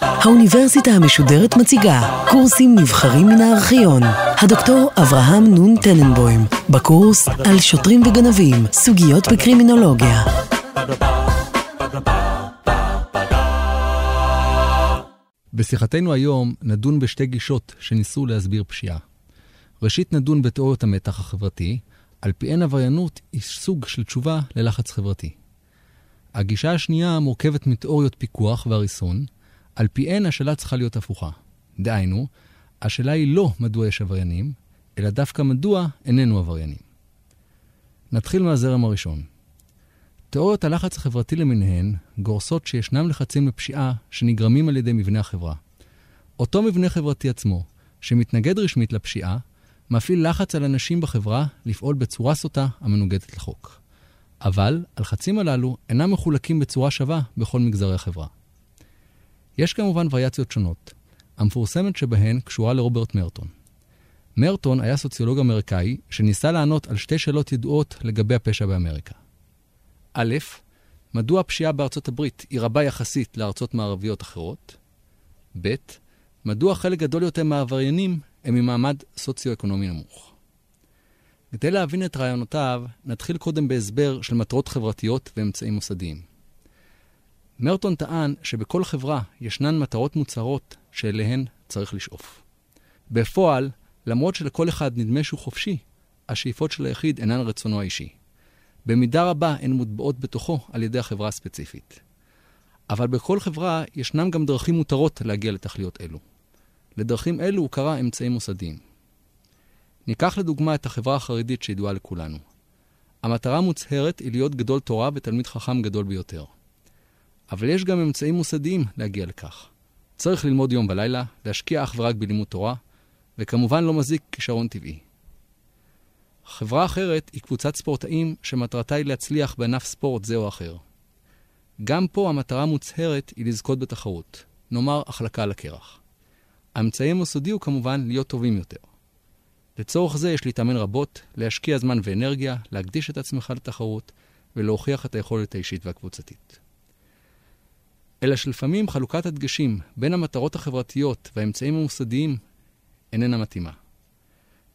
האוניברסיטה המשודרת מציגה קורסים נבחרים מן הארכיון. הדוקטור אברהם נון טננבוים, בקורס על שוטרים וגנבים, סוגיות בקרימינולוגיה. בשיחתנו היום נדון בשתי גישות שניסו להסביר פשיעה. ראשית נדון בתיאוריות המתח החברתי, על פיהן עבריינות היא סוג של תשובה ללחץ חברתי. הגישה השנייה מורכבת מתיאוריות פיקוח והריסון, על פיהן השאלה צריכה להיות הפוכה. דהיינו, השאלה היא לא מדוע יש עבריינים, אלא דווקא מדוע איננו עבריינים. נתחיל מהזרם הראשון. תיאוריות הלחץ החברתי למיניהן גורסות שישנם לחצים לפשיעה שנגרמים על ידי מבנה החברה. אותו מבנה חברתי עצמו, שמתנגד רשמית לפשיעה, מפעיל לחץ על אנשים בחברה לפעול בצורה סוטה המנוגדת לחוק. אבל הלחצים הללו אינם מחולקים בצורה שווה בכל מגזרי החברה. יש כמובן וריאציות שונות. המפורסמת שבהן קשורה לרוברט מרטון. מרטון היה סוציולוג אמריקאי שניסה לענות על שתי שאלות ידועות לגבי הפשע באמריקה. א', מדוע הפשיעה בארצות הברית היא רבה יחסית לארצות מערביות אחרות? ב', מדוע חלק גדול יותר מהעבריינים הם ממעמד סוציו-אקונומי נמוך? כדי להבין את רעיונותיו, נתחיל קודם בהסבר של מטרות חברתיות ואמצעים מוסדיים. מרטון טען שבכל חברה ישנן מטרות מוצהרות שאליהן צריך לשאוף. בפועל, למרות שלכל אחד נדמה שהוא חופשי, השאיפות של היחיד אינן רצונו האישי. במידה רבה הן מוטבעות בתוכו על ידי החברה הספציפית. אבל בכל חברה ישנם גם דרכים מותרות להגיע לתכליות אלו. לדרכים אלו הוא קרא אמצעים מוסדיים. ניקח לדוגמה את החברה החרדית שידועה לכולנו. המטרה המוצהרת היא להיות גדול תורה ותלמיד חכם גדול ביותר. אבל יש גם אמצעים מוסדיים להגיע לכך. צריך ללמוד יום ולילה, להשקיע אך ורק בלימוד תורה, וכמובן לא מזיק כישרון טבעי. חברה אחרת היא קבוצת ספורטאים שמטרתה היא להצליח בענף ספורט זה או אחר. גם פה המטרה המוצהרת היא לזכות בתחרות, נאמר החלקה על הקרח. האמצעי המוסדי הוא כמובן להיות טובים יותר. לצורך זה יש להתאמן רבות, להשקיע זמן ואנרגיה, להקדיש את עצמך לתחרות ולהוכיח את היכולת האישית והקבוצתית. אלא שלפעמים חלוקת הדגשים בין המטרות החברתיות והאמצעים המוסדיים איננה מתאימה.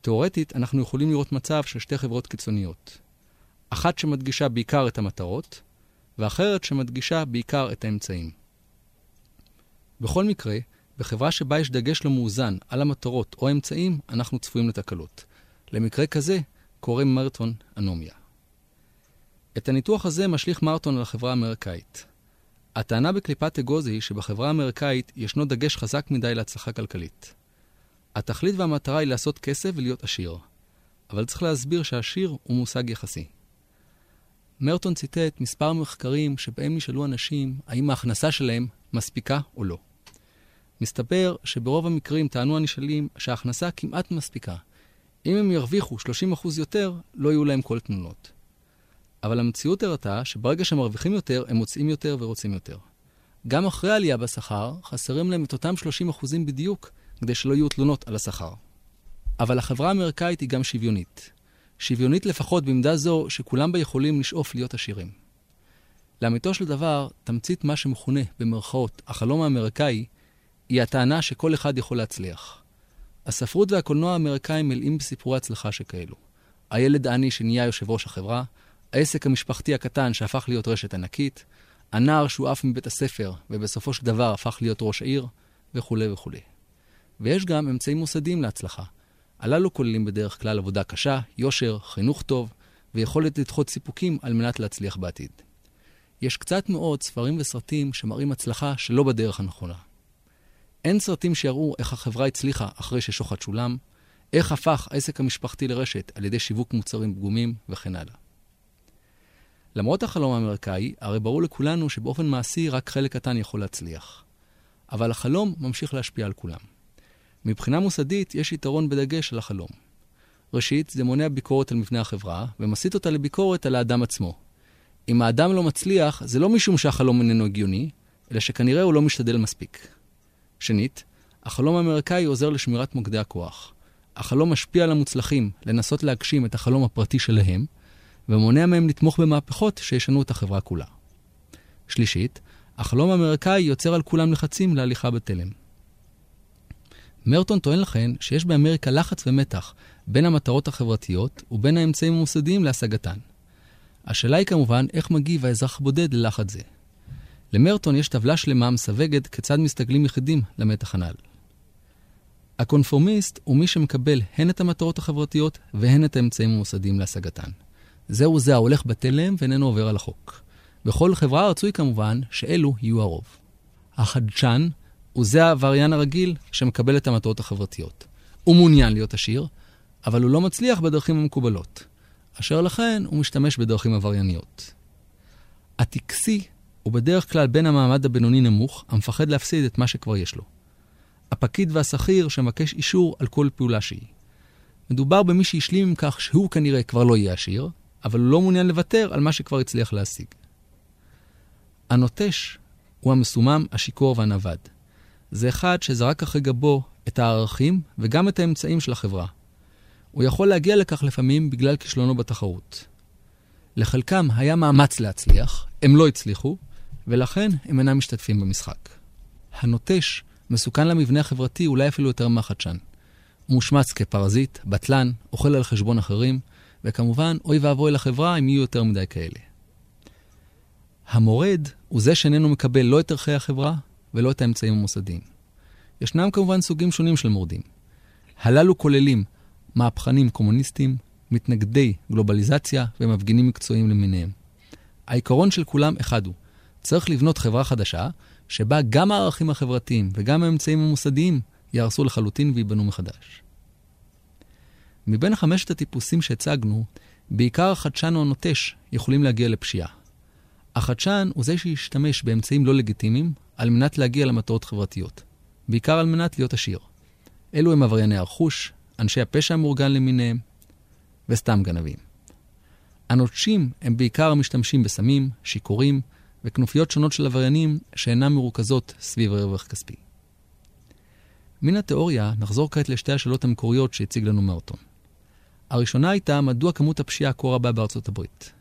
תאורטית, אנחנו יכולים לראות מצב של שתי חברות קיצוניות. אחת שמדגישה בעיקר את המטרות, ואחרת שמדגישה בעיקר את האמצעים. בכל מקרה, בחברה שבה יש דגש לא מאוזן על המטרות או האמצעים, אנחנו צפויים לתקלות. למקרה כזה קוראים מרטון אנומיה. את הניתוח הזה משליך מרטון על החברה האמריקאית. הטענה בקליפת אגוז היא שבחברה האמריקאית ישנו דגש חזק מדי להצלחה כלכלית. התכלית והמטרה היא לעשות כסף ולהיות עשיר, אבל צריך להסביר שעשיר הוא מושג יחסי. מרטון ציטט מספר מחקרים שבהם נשאלו אנשים האם ההכנסה שלהם מספיקה או לא. מסתבר שברוב המקרים טענו הנשאלים שההכנסה כמעט מספיקה. אם הם ירוויחו 30% יותר, לא יהיו להם כל תמונות. אבל המציאות הראתה שברגע שהם מרוויחים יותר, הם מוצאים יותר ורוצים יותר. גם אחרי העלייה בשכר, חסרים להם את אותם 30% בדיוק, כדי שלא יהיו תלונות על השכר. אבל החברה האמריקאית היא גם שוויונית. שוויונית לפחות במידה זו שכולם בה יכולים לשאוף להיות עשירים. לאמיתו של דבר, תמצית מה שמכונה, במרכאות, החלום האמריקאי, היא הטענה שכל אחד יכול להצליח. הספרות והקולנוע האמריקאים מלאים בסיפורי הצלחה שכאלו. הילד העני שנהיה יושב ראש החברה, העסק המשפחתי הקטן שהפך להיות רשת ענקית, הנער שהוא עף מבית הספר ובסופו של דבר הפך להיות ראש העיר, וכולי וכולי. ויש גם אמצעים מוסדיים להצלחה. הללו כוללים בדרך כלל עבודה קשה, יושר, חינוך טוב, ויכולת לדחות סיפוקים על מנת להצליח בעתיד. יש קצת מאוד ספרים וסרטים שמראים הצלחה שלא בדרך הנכונה. אין סרטים שיראו איך החברה הצליחה אחרי ששוחט שולם, איך הפך העסק המשפחתי לרשת על ידי שיווק מוצרים פגומים וכן הלאה. למרות החלום האמריקאי, הרי ברור לכולנו שבאופן מעשי רק חלק קטן יכול להצליח. אבל החלום ממשיך להשפיע על כולם. מבחינה מוסדית יש יתרון בדגש על החלום. ראשית, זה מונע ביקורת על מבנה החברה, ומסיט אותה לביקורת על האדם עצמו. אם האדם לא מצליח, זה לא משום שהחלום איננו הגיוני, אלא שכנראה הוא לא משתדל מספיק. שנית, החלום האמריקאי עוזר לשמירת מוקדי הכוח. החלום משפיע על המוצלחים לנסות להגשים את החלום הפרטי שלהם, ומונע מהם לתמוך במהפכות שישנו את החברה כולה. שלישית, החלום האמריקאי יוצר על כולם לחצים להליכה בתלם. מרטון טוען לכן שיש באמריקה לחץ ומתח בין המטרות החברתיות ובין האמצעים המוסדיים להשגתן. השאלה היא כמובן איך מגיב האזרח הבודד ללחץ זה. למרטון יש טבלה שלמה המסווגת כיצד מסתגלים יחידים למתח הנ"ל. הקונפורמיסט הוא מי שמקבל הן את המטרות החברתיות והן את האמצעים המוסדיים להשגתן. זהו זה ההולך בתלם ואיננו עובר על החוק. בכל חברה רצוי כמובן שאלו יהיו הרוב. החדשן הוא זה העבריין הרגיל שמקבל את המטרות החברתיות. הוא מעוניין להיות עשיר, אבל הוא לא מצליח בדרכים המקובלות, אשר לכן הוא משתמש בדרכים עברייניות. הטקסי הוא בדרך כלל בן המעמד הבינוני-נמוך, המפחד להפסיד את מה שכבר יש לו. הפקיד והשכיר שמבקש אישור על כל פעולה שהיא. מדובר במי שהשלים עם כך שהוא כנראה כבר לא יהיה עשיר, אבל הוא לא מעוניין לוותר על מה שכבר הצליח להשיג. הנוטש הוא המסומם, השיכור והנווד. זה אחד שזרק אחרי גבו את הערכים וגם את האמצעים של החברה. הוא יכול להגיע לכך לפעמים בגלל כישלונו בתחרות. לחלקם היה מאמץ להצליח, הם לא הצליחו, ולכן הם אינם משתתפים במשחק. הנוטש מסוכן למבנה החברתי אולי אפילו יותר מהחדשן. הוא מושמץ כפרזיט, בטלן, אוכל על חשבון אחרים, וכמובן, אוי ואבוי לחברה אם יהיו יותר מדי כאלה. המורד הוא זה שאיננו מקבל לא את ערכי החברה ולא את האמצעים המוסדיים. ישנם כמובן סוגים שונים של מורדים. הללו כוללים מהפכנים קומוניסטים, מתנגדי גלובליזציה ומפגינים מקצועיים למיניהם. העיקרון של כולם אחד הוא, צריך לבנות חברה חדשה, שבה גם הערכים החברתיים וגם האמצעים המוסדיים יהרסו לחלוטין וייבנו מחדש. מבין חמשת הטיפוסים שהצגנו, בעיקר החדשן או הנוטש יכולים להגיע לפשיעה. החדשן הוא זה שישתמש באמצעים לא לגיטימיים על מנת להגיע למטרות חברתיות, בעיקר על מנת להיות עשיר. אלו הם עברייני הרכוש, אנשי הפשע המאורגן למיניהם, וסתם גנבים. הנוטשים הם בעיקר המשתמשים בסמים, שיכורים וכנופיות שונות של עבריינים שאינן מרוכזות סביב רווח כספי. מן התיאוריה נחזור כעת לשתי השאלות המקוריות שהציג לנו מרטון. הראשונה הייתה מדוע כמות הפשיעה כה רבה בארצות הברית.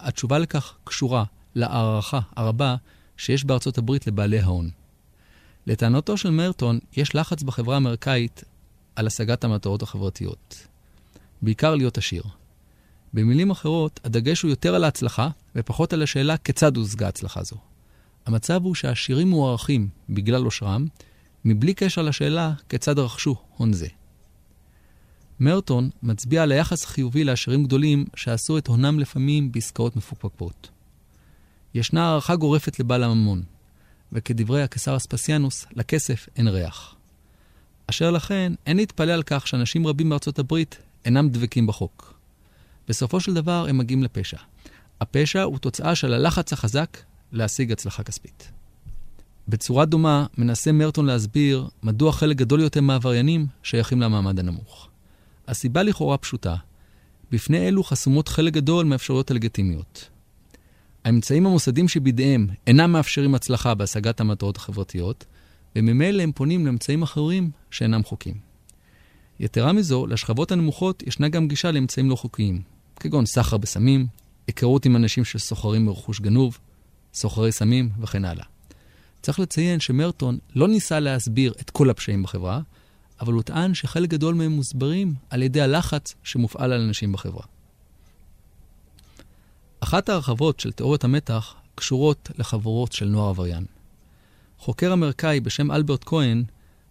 התשובה לכך קשורה להערכה הרבה שיש בארצות הברית לבעלי ההון. לטענתו של מרטון, יש לחץ בחברה האמריקאית על השגת המטרות החברתיות. בעיקר להיות עשיר. במילים אחרות, הדגש הוא יותר על ההצלחה ופחות על השאלה כיצד הושגה הצלחה זו. המצב הוא שהעשירים מוערכים בגלל עושרם, מבלי קשר לשאלה כיצד רכשו הון זה. מרטון מצביע על היחס החיובי לעשירים גדולים שעשו את הונם לפעמים בעסקאות מפוקפקות. ישנה הערכה גורפת לבעל הממון, וכדברי הקיסר אספסיאנוס, לכסף אין ריח. אשר לכן, אין להתפלא על כך שאנשים רבים בארצות הברית אינם דבקים בחוק. בסופו של דבר הם מגיעים לפשע. הפשע הוא תוצאה של הלחץ החזק להשיג הצלחה כספית. בצורה דומה מנסה מרטון להסביר מדוע חלק גדול יותר מהעבריינים שייכים למעמד הנמוך. הסיבה לכאורה פשוטה, בפני אלו חסומות חלק גדול מהאפשרויות הלגיטימיות. האמצעים המוסדיים שבידיהם אינם מאפשרים הצלחה בהשגת המטרות החברתיות, וממילא הם פונים לאמצעים אחרים שאינם חוקיים. יתרה מזו, לשכבות הנמוכות ישנה גם גישה לאמצעים לא חוקיים, כגון סחר בסמים, היכרות עם אנשים שסוחרים ברכוש גנוב, סוחרי סמים וכן הלאה. צריך לציין שמרטון לא ניסה להסביר את כל הפשעים בחברה, אבל הוא טען שחלק גדול מהם מוסברים על ידי הלחץ שמופעל על אנשים בחברה. אחת ההרחבות של תיאוריית המתח קשורות לחבורות של נוער עבריין. חוקר אמריקאי בשם אלברט כהן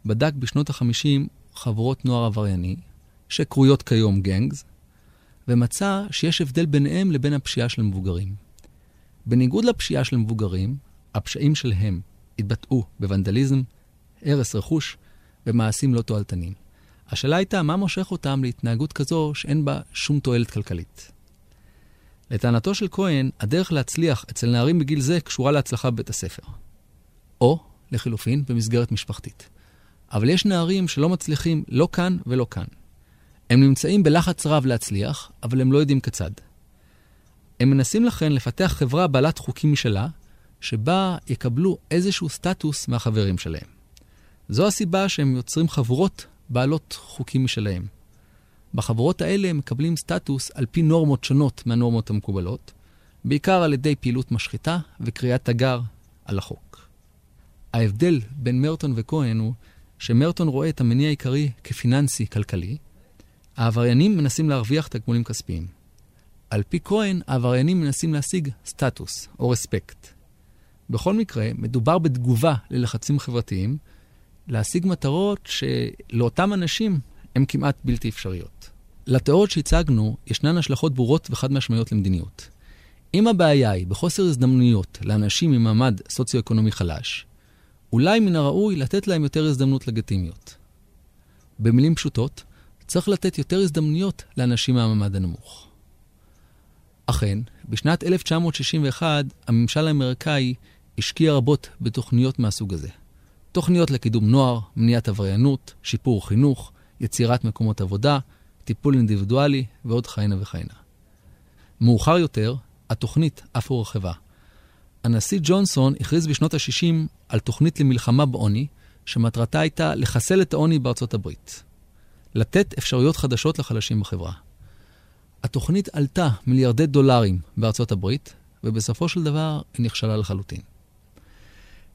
בדק בשנות ה-50 חבורות נוער עברייני, שקרויות כיום גנגס, ומצא שיש הבדל ביניהם לבין הפשיעה של מבוגרים. בניגוד לפשיעה של מבוגרים, הפשעים שלהם התבטאו בוונדליזם, הרס רכוש ומעשים לא תועלתניים. השאלה הייתה מה מושך אותם להתנהגות כזו שאין בה שום תועלת כלכלית. לטענתו של כהן, הדרך להצליח אצל נערים בגיל זה קשורה להצלחה בבית הספר. או, לחילופין, במסגרת משפחתית. אבל יש נערים שלא מצליחים לא כאן ולא כאן. הם נמצאים בלחץ רב להצליח, אבל הם לא יודעים כיצד. הם מנסים לכן לפתח חברה בעלת חוקים משלה, שבה יקבלו איזשהו סטטוס מהחברים שלהם. זו הסיבה שהם יוצרים חבורות בעלות חוקים משלהם. בחבורות האלה הם מקבלים סטטוס על פי נורמות שונות מהנורמות המקובלות, בעיקר על ידי פעילות משחיתה וקריאת תגר על החוק. ההבדל בין מרטון וכהן הוא שמרטון רואה את המניע העיקרי כפיננסי-כלכלי, העבריינים מנסים להרוויח תגמולים כספיים. על פי כהן, העבריינים מנסים להשיג סטטוס או רספקט. בכל מקרה, מדובר בתגובה ללחצים חברתיים, להשיג מטרות שלאותם אנשים הן כמעט בלתי אפשריות. לתיאוריות שהצגנו ישנן השלכות ברורות וחד משמעיות למדיניות. אם הבעיה היא בחוסר הזדמנויות לאנשים ממעמד סוציו-אקונומי חלש, אולי מן הראוי לתת להם יותר הזדמנות לגיטימיות. במילים פשוטות, צריך לתת יותר הזדמנויות לאנשים מהמעמד הנמוך. אכן, בשנת 1961 הממשל האמריקאי השקיע רבות בתוכניות מהסוג הזה. תוכניות לקידום נוער, מניעת עבריינות, שיפור חינוך, יצירת מקומות עבודה, טיפול אינדיבידואלי ועוד כהנה וכהנה. מאוחר יותר, התוכנית אף הורחבה. הנשיא ג'ונסון הכריז בשנות ה-60 על תוכנית למלחמה בעוני, שמטרתה הייתה לחסל את העוני בארצות הברית. לתת אפשרויות חדשות לחלשים בחברה. התוכנית עלתה מיליארדי דולרים בארצות הברית, ובסופו של דבר היא נכשלה לחלוטין.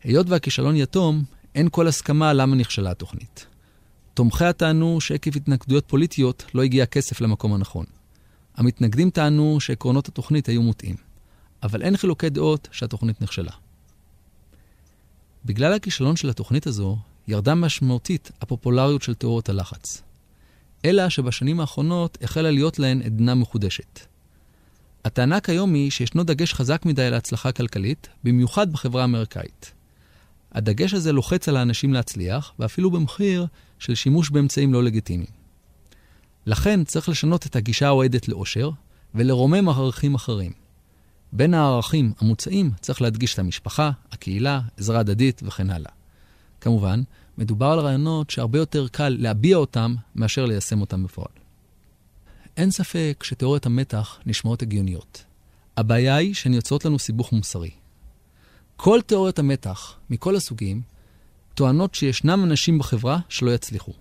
היות והכישלון יתום, אין כל הסכמה למה נכשלה התוכנית. תומכיה טענו שעקב התנגדויות פוליטיות לא הגיע כסף למקום הנכון. המתנגדים טענו שעקרונות התוכנית היו מוטעים, אבל אין חילוקי דעות שהתוכנית נכשלה. בגלל הכישלון של התוכנית הזו, ירדה משמעותית הפופולריות של תיאוריות הלחץ. אלא שבשנים האחרונות החלה להיות להן עדנה מחודשת. הטענה כיום היא שישנו דגש חזק מדי על ההצלחה כלכלית, במיוחד בחברה האמריקאית. הדגש הזה לוחץ על האנשים להצליח, ואפילו במחיר של שימוש באמצעים לא לגיטימיים. לכן צריך לשנות את הגישה האוהדת לאושר, ולרומם ערכים אחרים. בין הערכים המוצעים צריך להדגיש את המשפחה, הקהילה, עזרה הדדית וכן הלאה. כמובן, מדובר על רעיונות שהרבה יותר קל להביע אותם מאשר ליישם אותם בפועל. אין ספק שתיאוריות המתח נשמעות הגיוניות. הבעיה היא שהן יוצרות לנו סיבוך מוסרי. כל תיאוריות המתח, מכל הסוגים, טוענות שישנם אנשים בחברה שלא יצליחו.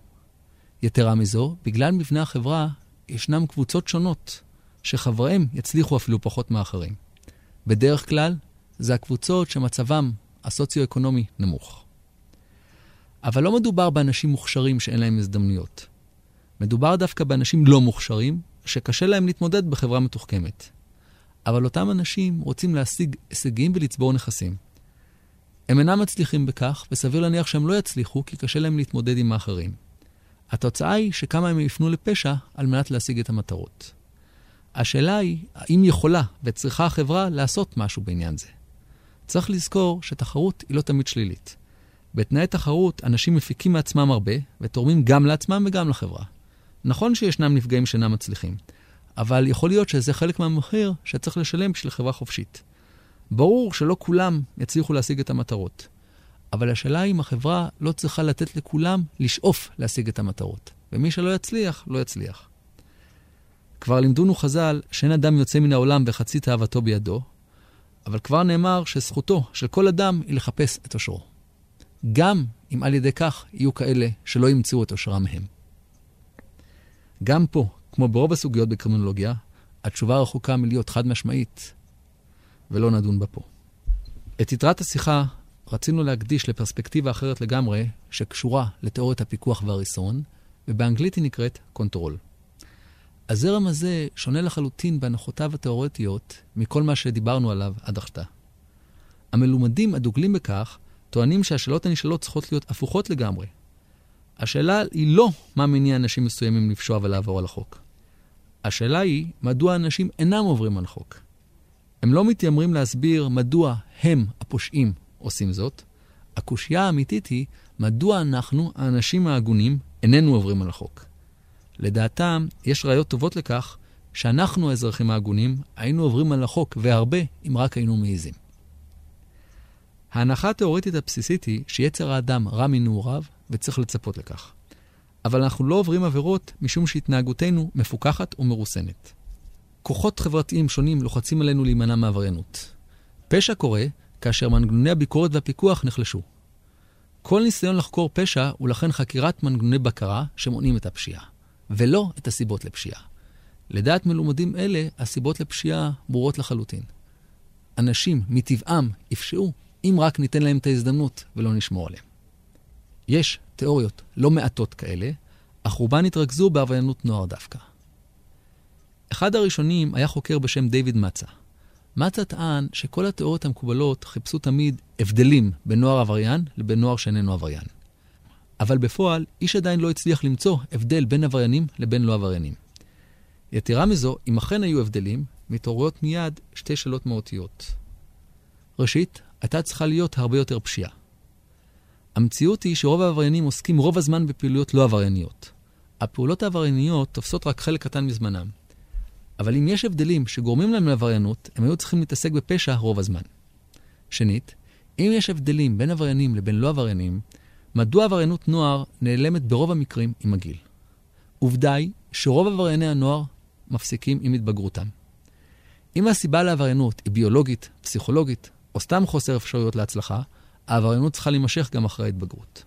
יתרה מזו, בגלל מבנה החברה, ישנם קבוצות שונות שחבריהם יצליחו אפילו פחות מאחרים. בדרך כלל, זה הקבוצות שמצבם הסוציו-אקונומי נמוך. אבל לא מדובר באנשים מוכשרים שאין להם הזדמנויות. מדובר דווקא באנשים לא מוכשרים, שקשה להם להתמודד בחברה מתוחכמת. אבל אותם אנשים רוצים להשיג הישגים ולצבור נכסים. הם אינם מצליחים בכך, וסביר להניח שהם לא יצליחו, כי קשה להם להתמודד עם האחרים. התוצאה היא שכמה הם יפנו לפשע על מנת להשיג את המטרות. השאלה היא, האם יכולה וצריכה החברה לעשות משהו בעניין זה? צריך לזכור שתחרות היא לא תמיד שלילית. בתנאי תחרות, אנשים מפיקים מעצמם הרבה, ותורמים גם לעצמם וגם לחברה. נכון שישנם נפגעים שאינם מצליחים, אבל יכול להיות שזה חלק מהמחיר שצריך לשלם בשביל חברה חופשית. ברור שלא כולם יצליחו להשיג את המטרות, אבל השאלה היא אם החברה לא צריכה לתת לכולם לשאוף להשיג את המטרות, ומי שלא יצליח, לא יצליח. כבר לימדונו חז"ל שאין אדם יוצא מן העולם וחצי תאוותו בידו, אבל כבר נאמר שזכותו של כל אדם היא לחפש את אושרו. גם אם על ידי כך יהיו כאלה שלא ימצאו את אושרם מהם. גם פה, כמו ברוב הסוגיות בקרימינולוגיה, התשובה רחוקה מלהיות חד משמעית, ולא נדון בה פה. את יתרת השיחה רצינו להקדיש לפרספקטיבה אחרת לגמרי, שקשורה לתיאוריית הפיקוח והריסון, ובאנגלית היא נקראת control. הזרם הזה שונה לחלוטין בהנחותיו התיאורטיות מכל מה שדיברנו עליו עד עכשיו. המלומדים הדוגלים בכך טוענים שהשאלות הנשאלות צריכות להיות הפוכות לגמרי. השאלה היא לא מה מניע אנשים מסוימים לפשוע ולעבור על החוק. השאלה היא, מדוע אנשים אינם עוברים על החוק. הם לא מתיימרים להסביר מדוע הם, הפושעים, עושים זאת. הקושייה האמיתית היא, מדוע אנחנו, האנשים ההגונים, איננו עוברים על החוק. לדעתם, יש ראיות טובות לכך שאנחנו, האזרחים ההגונים, היינו עוברים על החוק, והרבה, אם רק היינו מעיזים. ההנחה התאורטית הבסיסית היא שיצר האדם רע מנעוריו וצריך לצפות לכך. אבל אנחנו לא עוברים עבירות משום שהתנהגותנו מפוקחת ומרוסנת. כוחות חברתיים שונים לוחצים עלינו להימנע מעבריינות. פשע קורה כאשר מנגנוני הביקורת והפיקוח נחלשו. כל ניסיון לחקור פשע הוא לכן חקירת מנגנוני בקרה שמונעים את הפשיעה, ולא את הסיבות לפשיעה. לדעת מלומדים אלה, הסיבות לפשיעה ברורות לחלוטין. אנשים מטבעם יפשעו אם רק ניתן להם את ההזדמנות ולא נשמור עליהם. יש תיאוריות לא מעטות כאלה, אך רובן התרכזו בעבריינות נוער דווקא. אחד הראשונים היה חוקר בשם דיוויד מצה. מצה טען שכל התיאוריות המקובלות חיפשו תמיד הבדלים בין נוער עבריין לבין נוער שאיננו עבריין. אבל בפועל, איש עדיין לא הצליח למצוא הבדל בין עבריינים לבין לא עבריינים. יתרה מזו, אם אכן היו הבדלים, מתעוררות מיד שתי שאלות מהותיות. ראשית, הייתה צריכה להיות הרבה יותר פשיעה. המציאות היא שרוב העבריינים עוסקים רוב הזמן בפעילויות לא עברייניות. הפעולות העברייניות תופסות רק חלק קטן מזמנם. אבל אם יש הבדלים שגורמים להם לעבריינות, הם היו צריכים להתעסק בפשע רוב הזמן. שנית, אם יש הבדלים בין עבריינים לבין לא עבריינים, מדוע עבריינות נוער נעלמת ברוב המקרים עם הגיל? עובדה היא שרוב עברייני הנוער מפסיקים עם התבגרותם. אם הסיבה לעבריינות היא ביולוגית, פסיכולוגית, או סתם חוסר אפשרויות להצלחה, העבריינות צריכה להימשך גם אחרי ההתבגרות.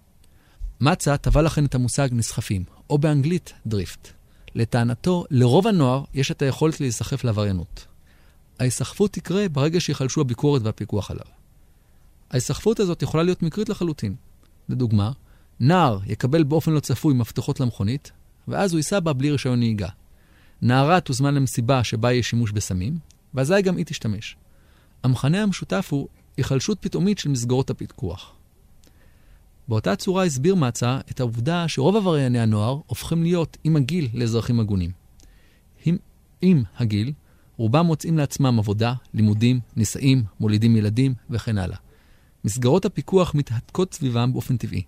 מצה טבע לכן את המושג נסחפים, או באנגלית דריפט. לטענתו, לרוב הנוער יש את היכולת להיסחף לעבריינות. ההיסחפות תקרה ברגע שיחלשו הביקורת והפיקוח עליו. ההיסחפות הזאת יכולה להיות מקרית לחלוטין. לדוגמה, נער יקבל באופן לא צפוי מפתחות למכונית, ואז הוא ייסע בה בלי רישיון נהיגה. נערה תוזמן למסיבה שבה יש שימוש בסמים, ואזי גם היא תשתמש. המכנה המשותף הוא היחלשות פתאומית של מסגרות הפיקוח. באותה צורה הסביר מצה את העובדה שרוב עברייני הנוער הופכים להיות עם הגיל לאזרחים הגונים. עם, עם הגיל, רובם מוצאים לעצמם עבודה, לימודים, נישאים, מולידים ילדים וכן הלאה. מסגרות הפיקוח מתהדקות סביבם באופן טבעי.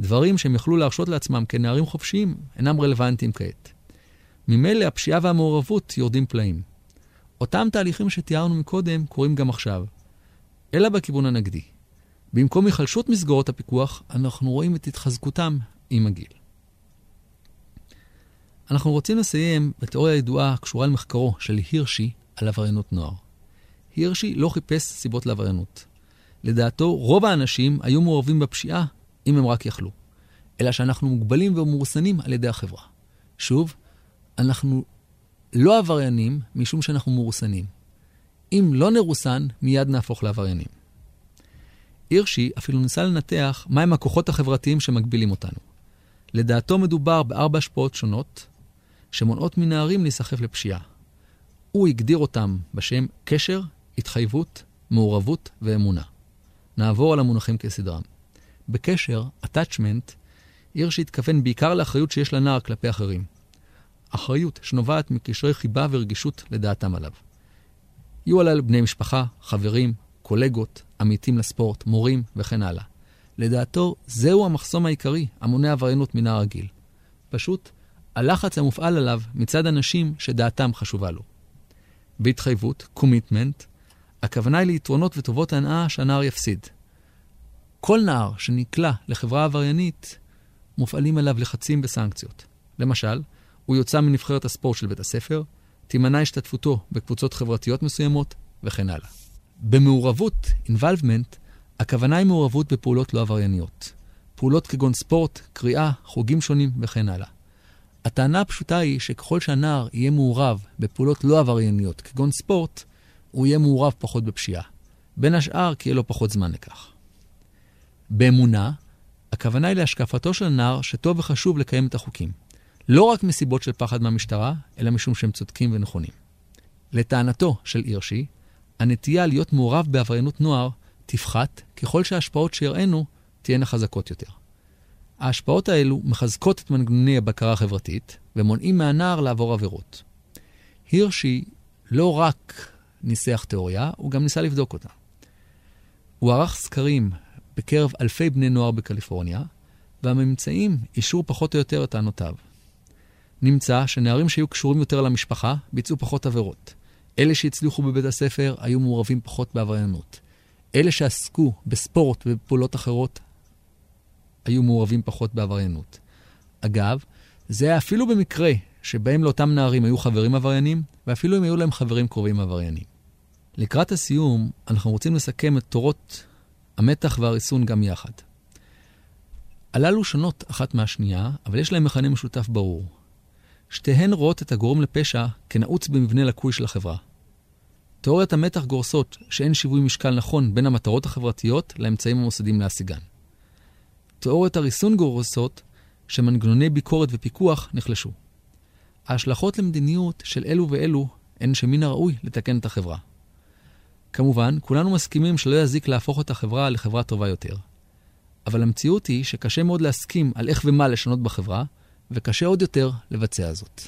דברים שהם יכלו להרשות לעצמם כנערים חופשיים אינם רלוונטיים כעת. ממילא הפשיעה והמעורבות יורדים פלאים. אותם תהליכים שתיארנו מקודם קורים גם עכשיו, אלא בכיוון הנגדי. במקום היחלשות מסגרות הפיקוח, אנחנו רואים את התחזקותם עם הגיל. אנחנו רוצים לסיים בתיאוריה ידועה הקשורה למחקרו של הירשי על עבריינות נוער. הירשי לא חיפש סיבות לעבריינות. לדעתו, רוב האנשים היו מעורבים בפשיעה אם הם רק יכלו. אלא שאנחנו מוגבלים ומורסנים על ידי החברה. שוב, אנחנו לא עבריינים משום שאנחנו מורסנים. אם לא נרוסן, מיד נהפוך לעבריינים. הירשי אפילו ניסה לנתח מהם הכוחות החברתיים שמגבילים אותנו. לדעתו מדובר בארבע השפעות שונות שמונעות מנערים להיסחף לפשיעה. הוא הגדיר אותם בשם קשר, התחייבות, מעורבות ואמונה. נעבור על המונחים כסדרם. בקשר, attachment, הירשי התכוון בעיקר לאחריות שיש לנער כלפי אחרים. אחריות שנובעת מקשרי חיבה ורגישות לדעתם עליו. יהיו עליו בני משפחה, חברים, קולגות, עמיתים לספורט, מורים וכן הלאה. לדעתו, זהו המחסום העיקרי המונע עבריינות מנער הגיל. פשוט, הלחץ המופעל עליו מצד אנשים שדעתם חשובה לו. בהתחייבות, קומיטמנט, הכוונה היא ליתרונות וטובות הנאה שהנער יפסיד. כל נער שנקלע לחברה עבריינית, מופעלים עליו לחצים וסנקציות. למשל, הוא יוצא מנבחרת הספורט של בית הספר, תימנע השתתפותו בקבוצות חברתיות מסוימות וכן הלאה. במעורבות, involvement, הכוונה היא מעורבות בפעולות לא עברייניות. פעולות כגון ספורט, קריאה, חוגים שונים וכן הלאה. הטענה הפשוטה היא שככל שהנער יהיה מעורב בפעולות לא עברייניות, כגון ספורט, הוא יהיה מעורב פחות בפשיעה. בין השאר כי יהיה לו פחות זמן לכך. באמונה, הכוונה היא להשקפתו של הנער שטוב וחשוב לקיים את החוקים. לא רק מסיבות של פחד מהמשטרה, אלא משום שהם צודקים ונכונים. לטענתו של הירשי, הנטייה להיות מעורב בעבריינות נוער תפחת ככל שההשפעות שיראינו תהיינה חזקות יותר. ההשפעות האלו מחזקות את מנגנוני הבקרה החברתית ומונעים מהנער לעבור עבירות. הירשי לא רק ניסח תיאוריה, הוא גם ניסה לבדוק אותה. הוא ערך סקרים בקרב אלפי בני נוער בקליפורניה, והממצאים אישרו פחות או יותר את טענותיו. נמצא שנערים שהיו קשורים יותר למשפחה ביצעו פחות עבירות. אלה שהצליחו בבית הספר היו מעורבים פחות בעבריינות. אלה שעסקו בספורט ובפעולות אחרות היו מעורבים פחות בעבריינות. אגב, זה היה אפילו במקרה שבהם לאותם נערים היו חברים עבריינים, ואפילו אם היו להם חברים קרובים עבריינים. לקראת הסיום, אנחנו רוצים לסכם את תורות המתח והריסון גם יחד. הללו שונות אחת מהשנייה, אבל יש להם מכנה משותף ברור. שתיהן רואות את הגורם לפשע כנעוץ במבנה לקוי של החברה. תיאוריית המתח גורסות שאין שיווי משקל נכון בין המטרות החברתיות לאמצעים המוסדים להשיגן. תיאוריות הריסון גורסות שמנגנוני ביקורת ופיקוח נחלשו. ההשלכות למדיניות של אלו ואלו הן שמן הראוי לתקן את החברה. כמובן, כולנו מסכימים שלא יזיק להפוך את החברה לחברה טובה יותר. אבל המציאות היא שקשה מאוד להסכים על איך ומה לשנות בחברה, וקשה עוד יותר לבצע זאת.